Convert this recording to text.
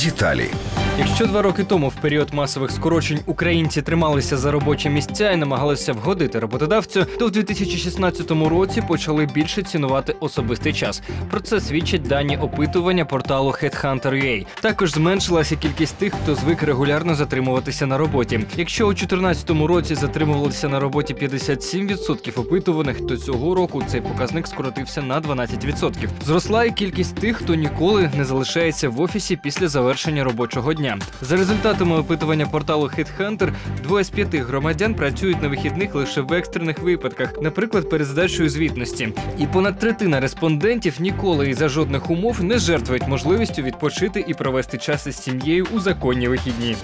Деталі. Якщо два роки тому в період масових скорочень українці трималися за робочі місця і намагалися вгодити роботодавцю, то в 2016 році почали більше цінувати особистий час. Про це свідчать дані опитування порталу Headhunter.ua. Також зменшилася кількість тих, хто звик регулярно затримуватися на роботі. Якщо у 2014 році затримувалися на роботі 57% опитуваних, то цього року цей показник скоротився на 12%. Зросла і кількість тих, хто ніколи не залишається в офісі після завершення робочого дня. За результатами опитування порталу Headhunter, двоє з п'яти громадян працюють на вихідних лише в екстрених випадках, наприклад, перед здачею звітності. І понад третина респондентів ніколи і за жодних умов не жертвують можливістю відпочити і провести час із сім'єю у законні вихідні.